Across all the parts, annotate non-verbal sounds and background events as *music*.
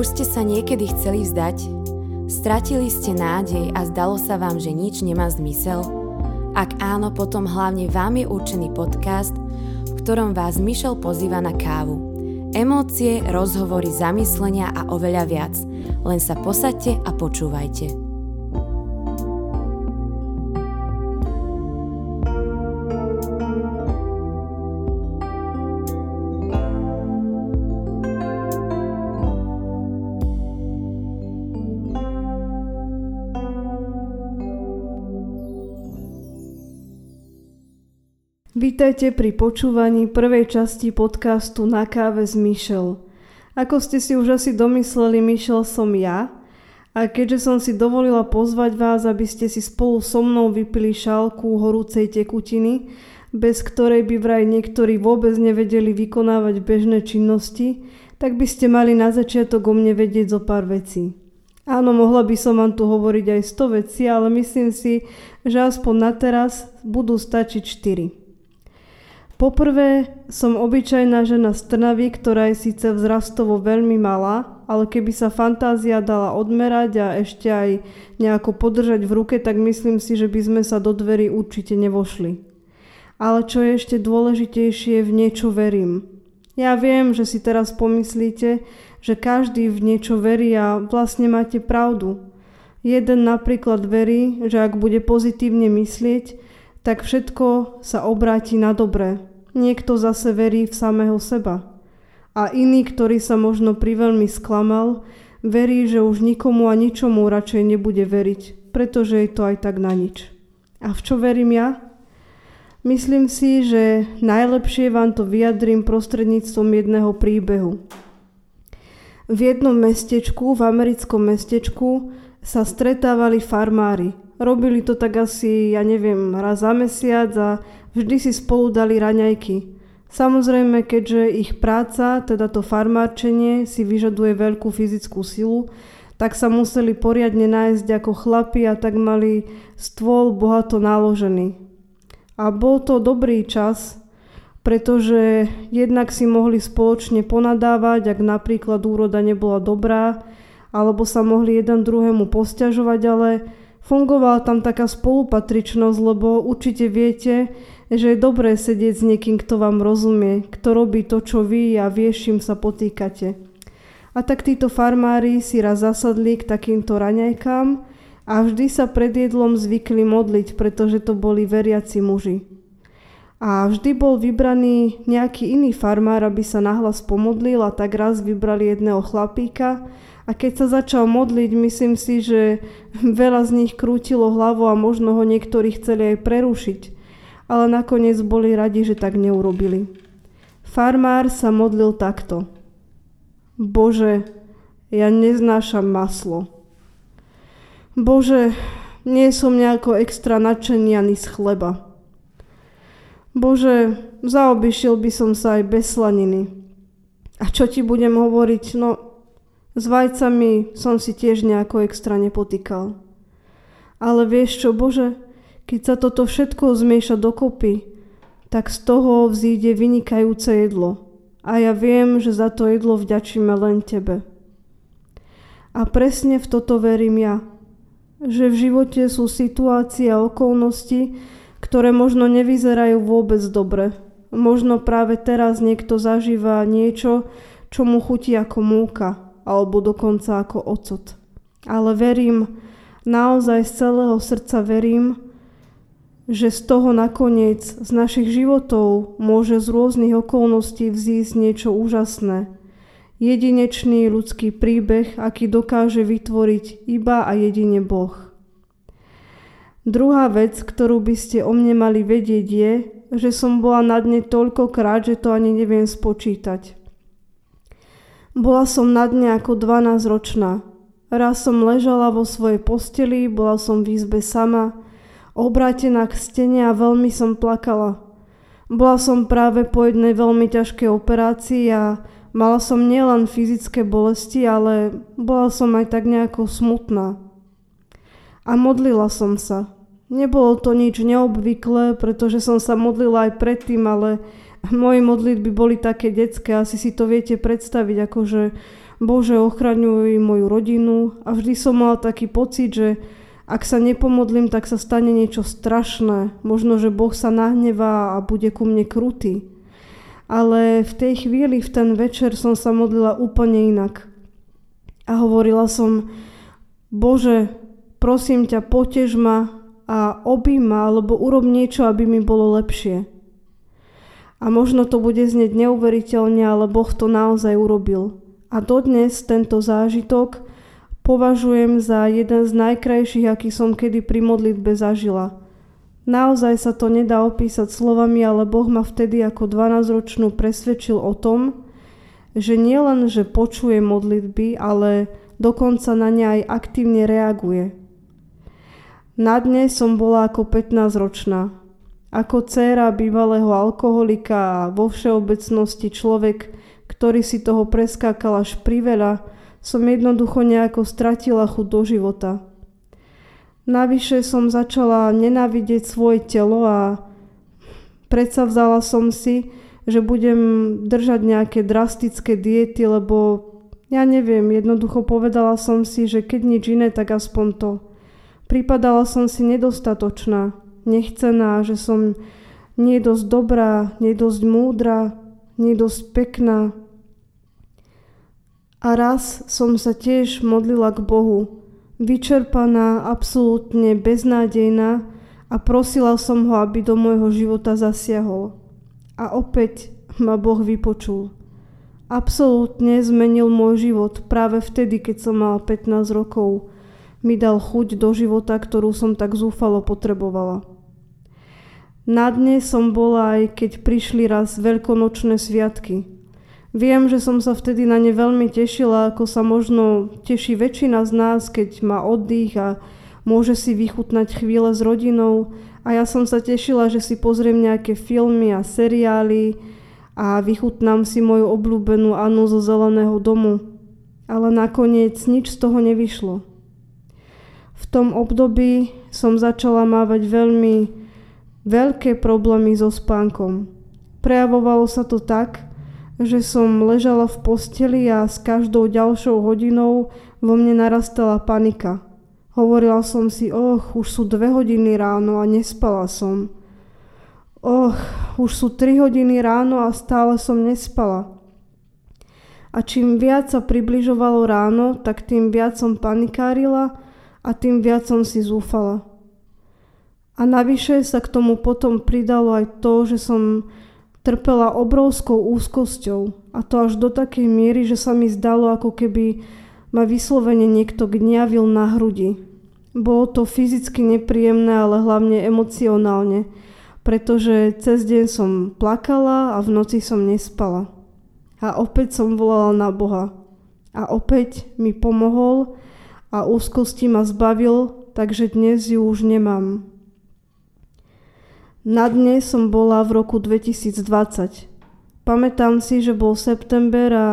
Už ste sa niekedy chceli vzdať? Stratili ste nádej a zdalo sa vám, že nič nemá zmysel? Ak áno, potom hlavne vám je určený podcast, v ktorom vás Michel pozýva na kávu. Emócie, rozhovory, zamyslenia a oveľa viac. Len sa posaďte a počúvajte. Vítajte pri počúvaní prvej časti podcastu Na káve s Michel. Ako ste si už asi domysleli, Michel som ja a keďže som si dovolila pozvať vás, aby ste si spolu so mnou vypili šálku horúcej tekutiny, bez ktorej by vraj niektorí vôbec nevedeli vykonávať bežné činnosti, tak by ste mali na začiatok o mne vedieť zo pár vecí. Áno, mohla by som vám tu hovoriť aj 100 vecí, ale myslím si, že aspoň na teraz budú stačiť 4. Poprvé, som obyčajná žena z Trnavy, ktorá je síce vzrastovo veľmi malá, ale keby sa fantázia dala odmerať a ešte aj nejako podržať v ruke, tak myslím si, že by sme sa do dverí určite nevošli. Ale čo je ešte dôležitejšie, v niečo verím. Ja viem, že si teraz pomyslíte, že každý v niečo verí a vlastne máte pravdu. Jeden napríklad verí, že ak bude pozitívne myslieť, tak všetko sa obráti na dobré. Niekto zase verí v samého seba. A iný, ktorý sa možno priveľmi sklamal, verí, že už nikomu a ničomu radšej nebude veriť, pretože je to aj tak na nič. A v čo verím ja? Myslím si, že najlepšie vám to vyjadrím prostredníctvom jedného príbehu. V jednom mestečku, v americkom mestečku, sa stretávali farmári. Robili to tak asi, ja neviem, raz za mesiac a vždy si spolu dali raňajky. Samozrejme, keďže ich práca, teda to farmárčenie, si vyžaduje veľkú fyzickú silu, tak sa museli poriadne nájsť ako chlapi a tak mali stôl bohato naložený. A bol to dobrý čas, pretože jednak si mohli spoločne ponadávať, ak napríklad úroda nebola dobrá, alebo sa mohli jeden druhému posťažovať, ale fungovala tam taká spolupatričnosť, lebo určite viete, že je dobré sedieť s niekým, kto vám rozumie, kto robí to, čo vy a vieš, čím sa potýkate. A tak títo farmári si raz zasadli k takýmto raňajkám a vždy sa pred jedlom zvykli modliť, pretože to boli veriaci muži. A vždy bol vybraný nejaký iný farmár, aby sa nahlas pomodlil a tak raz vybrali jedného chlapíka a keď sa začal modliť, myslím si, že *laughs* veľa z nich krútilo hlavu a možno ho niektorí chceli aj prerušiť ale nakoniec boli radi, že tak neurobili. Farmár sa modlil takto. Bože, ja neznášam maslo. Bože, nie som nejako extra nadšený ani z chleba. Bože, zaobišiel by som sa aj bez slaniny. A čo ti budem hovoriť? No, s vajcami som si tiež nejako extra nepotýkal. Ale vieš čo, Bože, keď sa toto všetko zmieša dokopy, tak z toho vzíde vynikajúce jedlo. A ja viem, že za to jedlo vďačíme len Tebe. A presne v toto verím ja. Že v živote sú situácie a okolnosti, ktoré možno nevyzerajú vôbec dobre. Možno práve teraz niekto zažíva niečo, čo mu chutí ako múka, alebo dokonca ako ocot. Ale verím, naozaj z celého srdca verím, že z toho nakoniec, z našich životov, môže z rôznych okolností vzísť niečo úžasné. Jedinečný ľudský príbeh, aký dokáže vytvoriť iba a jedine Boh. Druhá vec, ktorú by ste o mne mali vedieť je, že som bola na dne toľkokrát, že to ani neviem spočítať. Bola som na dne ako 12 ročná. Raz som ležala vo svojej posteli, bola som v izbe sama, obrátená k stene a veľmi som plakala. Bola som práve po jednej veľmi ťažkej operácii a mala som nielen fyzické bolesti, ale bola som aj tak nejako smutná. A modlila som sa. Nebolo to nič neobvyklé, pretože som sa modlila aj predtým, ale moje modlitby boli také detské, asi si to viete predstaviť, akože Bože ochraňuj moju rodinu a vždy som mala taký pocit, že ak sa nepomodlím, tak sa stane niečo strašné. Možno, že Boh sa nahnevá a bude ku mne krutý. Ale v tej chvíli, v ten večer som sa modlila úplne inak. A hovorila som, Bože, prosím ťa, potež ma a obím ma, alebo urob niečo, aby mi bolo lepšie. A možno to bude znieť neuveriteľne, ale Boh to naozaj urobil. A dodnes tento zážitok považujem za jeden z najkrajších, aký som kedy pri modlitbe zažila. Naozaj sa to nedá opísať slovami, ale Boh ma vtedy ako 12-ročnú presvedčil o tom, že nielen, že počuje modlitby, ale dokonca na ne aj aktívne reaguje. Na dne som bola ako 15-ročná. Ako dcéra bývalého alkoholika a vo všeobecnosti človek, ktorý si toho preskákal až priveľa, som jednoducho nejako stratila chuť do života. Navyše som začala nenávidieť svoje telo a predsa vzala som si, že budem držať nejaké drastické diety, lebo ja neviem, jednoducho povedala som si, že keď nič iné, tak aspoň to. Pripadala som si nedostatočná, nechcená, že som nie dosť dobrá, nie dosť múdra, nie dosť pekná. A raz som sa tiež modlila k Bohu, vyčerpaná, absolútne beznádejná a prosila som ho, aby do môjho života zasiahol. A opäť ma Boh vypočul. Absolútne zmenil môj život práve vtedy, keď som mala 15 rokov mi dal chuť do života, ktorú som tak zúfalo potrebovala. Na dne som bola aj keď prišli raz veľkonočné sviatky. Viem, že som sa vtedy na ne veľmi tešila, ako sa možno teší väčšina z nás, keď má oddych a môže si vychutnať chvíle s rodinou. A ja som sa tešila, že si pozriem nejaké filmy a seriály a vychutnám si moju obľúbenú Anu zo Zeleného domu. Ale nakoniec nič z toho nevyšlo. V tom období som začala mávať veľmi veľké problémy so spánkom. Prejavovalo sa to tak, že som ležala v posteli a s každou ďalšou hodinou vo mne narastala panika. Hovorila som si, och, už sú dve hodiny ráno a nespala som. Och, už sú tri hodiny ráno a stále som nespala. A čím viac sa približovalo ráno, tak tým viac som panikárila a tým viac som si zúfala. A navyše sa k tomu potom pridalo aj to, že som trpela obrovskou úzkosťou a to až do takej miery, že sa mi zdalo, ako keby ma vyslovene niekto gňavil na hrudi. Bolo to fyzicky nepríjemné, ale hlavne emocionálne, pretože cez deň som plakala a v noci som nespala. A opäť som volala na Boha. A opäť mi pomohol a úzkosti ma zbavil, takže dnes ju už nemám. Na dne som bola v roku 2020. Pamätám si, že bol september a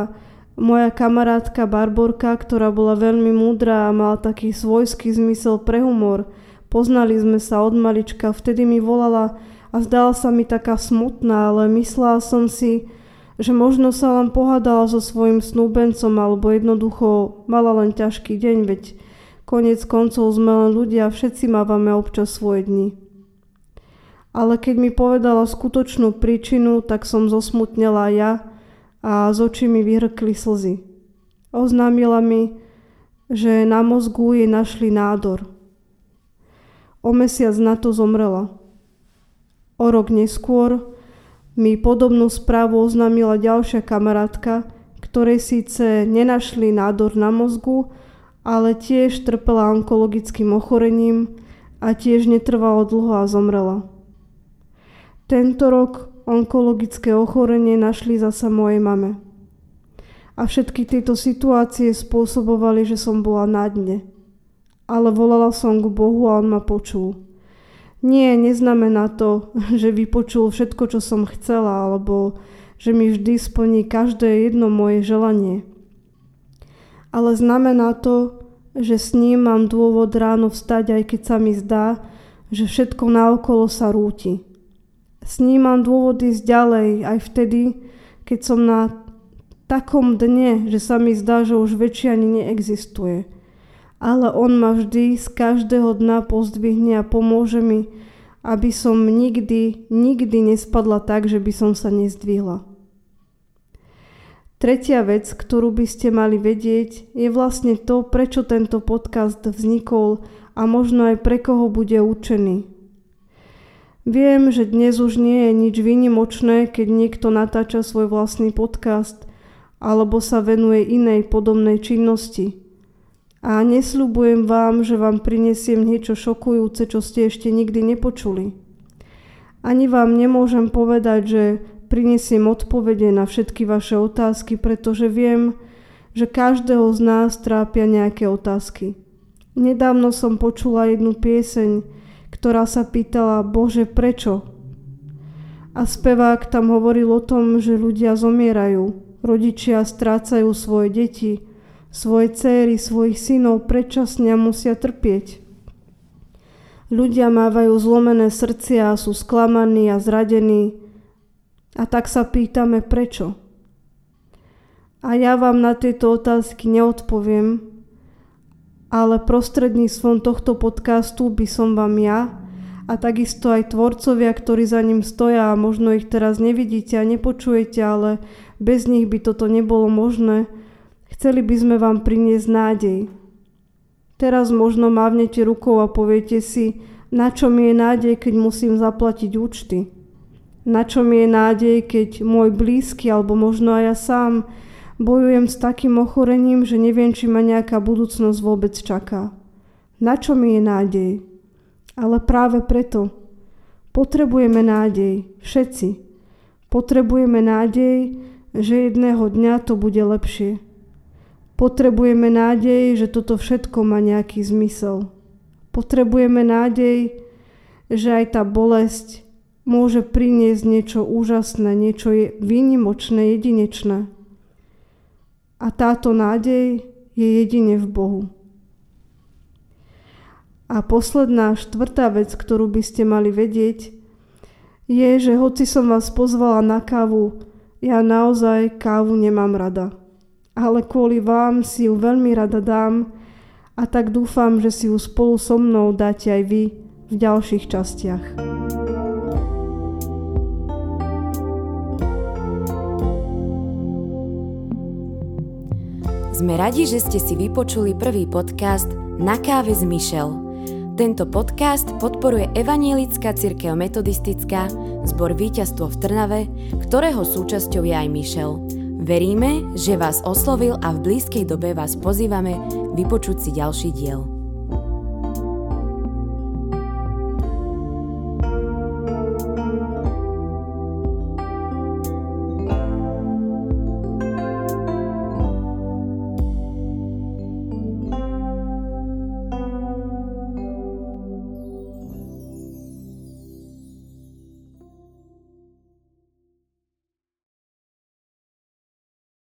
moja kamarátka Barborka, ktorá bola veľmi múdra a mala taký svojský zmysel pre humor, poznali sme sa od malička, vtedy mi volala a zdala sa mi taká smutná, ale myslela som si, že možno sa len pohádala so svojim snúbencom alebo jednoducho mala len ťažký deň, veď konec koncov sme len ľudia všetci mávame občas svoje dni. Ale keď mi povedala skutočnú príčinu, tak som zosmutnela ja a z očí mi vyhrkli slzy. Oznámila mi, že na mozgu jej našli nádor. O mesiac na to zomrela. O rok neskôr mi podobnú správu oznámila ďalšia kamarátka, ktorej síce nenašli nádor na mozgu, ale tiež trpela onkologickým ochorením a tiež netrvalo dlho a zomrela. Tento rok onkologické ochorenie našli zasa mojej mame. A všetky tieto situácie spôsobovali, že som bola na dne. Ale volala som k Bohu a on ma počul. Nie, neznamená to, *laughs* že vypočul všetko, čo som chcela, alebo že mi vždy splní každé jedno moje želanie. Ale znamená to, že s ním mám dôvod ráno vstať, aj keď sa mi zdá, že všetko naokolo sa rúti. S ním mám dôvod ísť ďalej aj vtedy, keď som na takom dne, že sa mi zdá, že už väčšia ani neexistuje. Ale on ma vždy z každého dna pozdvihne a pomôže mi, aby som nikdy, nikdy nespadla tak, že by som sa nezdvihla. Tretia vec, ktorú by ste mali vedieť, je vlastne to, prečo tento podcast vznikol a možno aj pre koho bude určený. Viem, že dnes už nie je nič výnimočné, keď niekto natáča svoj vlastný podcast alebo sa venuje inej podobnej činnosti. A nesľubujem vám, že vám prinesiem niečo šokujúce, čo ste ešte nikdy nepočuli. Ani vám nemôžem povedať, že prinesiem odpovede na všetky vaše otázky, pretože viem, že každého z nás trápia nejaké otázky. Nedávno som počula jednu pieseň, ktorá sa pýtala Bože, prečo? A spevák tam hovoril o tom, že ľudia zomierajú, rodičia strácajú svoje deti, svoje céry, svojich synov predčasne musia trpieť. Ľudia mávajú zlomené srdcia a sú sklamaní a zradení, a tak sa pýtame prečo. A ja vám na tieto otázky neodpoviem, ale prostredníctvom tohto podcastu by som vám ja a takisto aj tvorcovia, ktorí za ním stoja a možno ich teraz nevidíte a nepočujete, ale bez nich by toto nebolo možné, chceli by sme vám priniesť nádej. Teraz možno mávnete rukou a poviete si, na čo mi je nádej, keď musím zaplatiť účty. Na čo mi je nádej, keď môj blízky alebo možno aj ja sám bojujem s takým ochorením, že neviem, či ma nejaká budúcnosť vôbec čaká. Na čo mi je nádej? Ale práve preto potrebujeme nádej, všetci. Potrebujeme nádej, že jedného dňa to bude lepšie. Potrebujeme nádej, že toto všetko má nejaký zmysel. Potrebujeme nádej, že aj tá bolesť môže priniesť niečo úžasné, niečo je výnimočné, jedinečné. A táto nádej je jedine v Bohu. A posledná, štvrtá vec, ktorú by ste mali vedieť, je, že hoci som vás pozvala na kávu, ja naozaj kávu nemám rada. Ale kvôli vám si ju veľmi rada dám a tak dúfam, že si ju spolu so mnou dáte aj vy v ďalších častiach. Sme radi, že ste si vypočuli prvý podcast Na káve s Michel. Tento podcast podporuje Evanielická církev metodistická, zbor Víťazstvo v Trnave, ktorého súčasťou je aj Michel. Veríme, že vás oslovil a v blízkej dobe vás pozývame vypočuť si ďalší diel.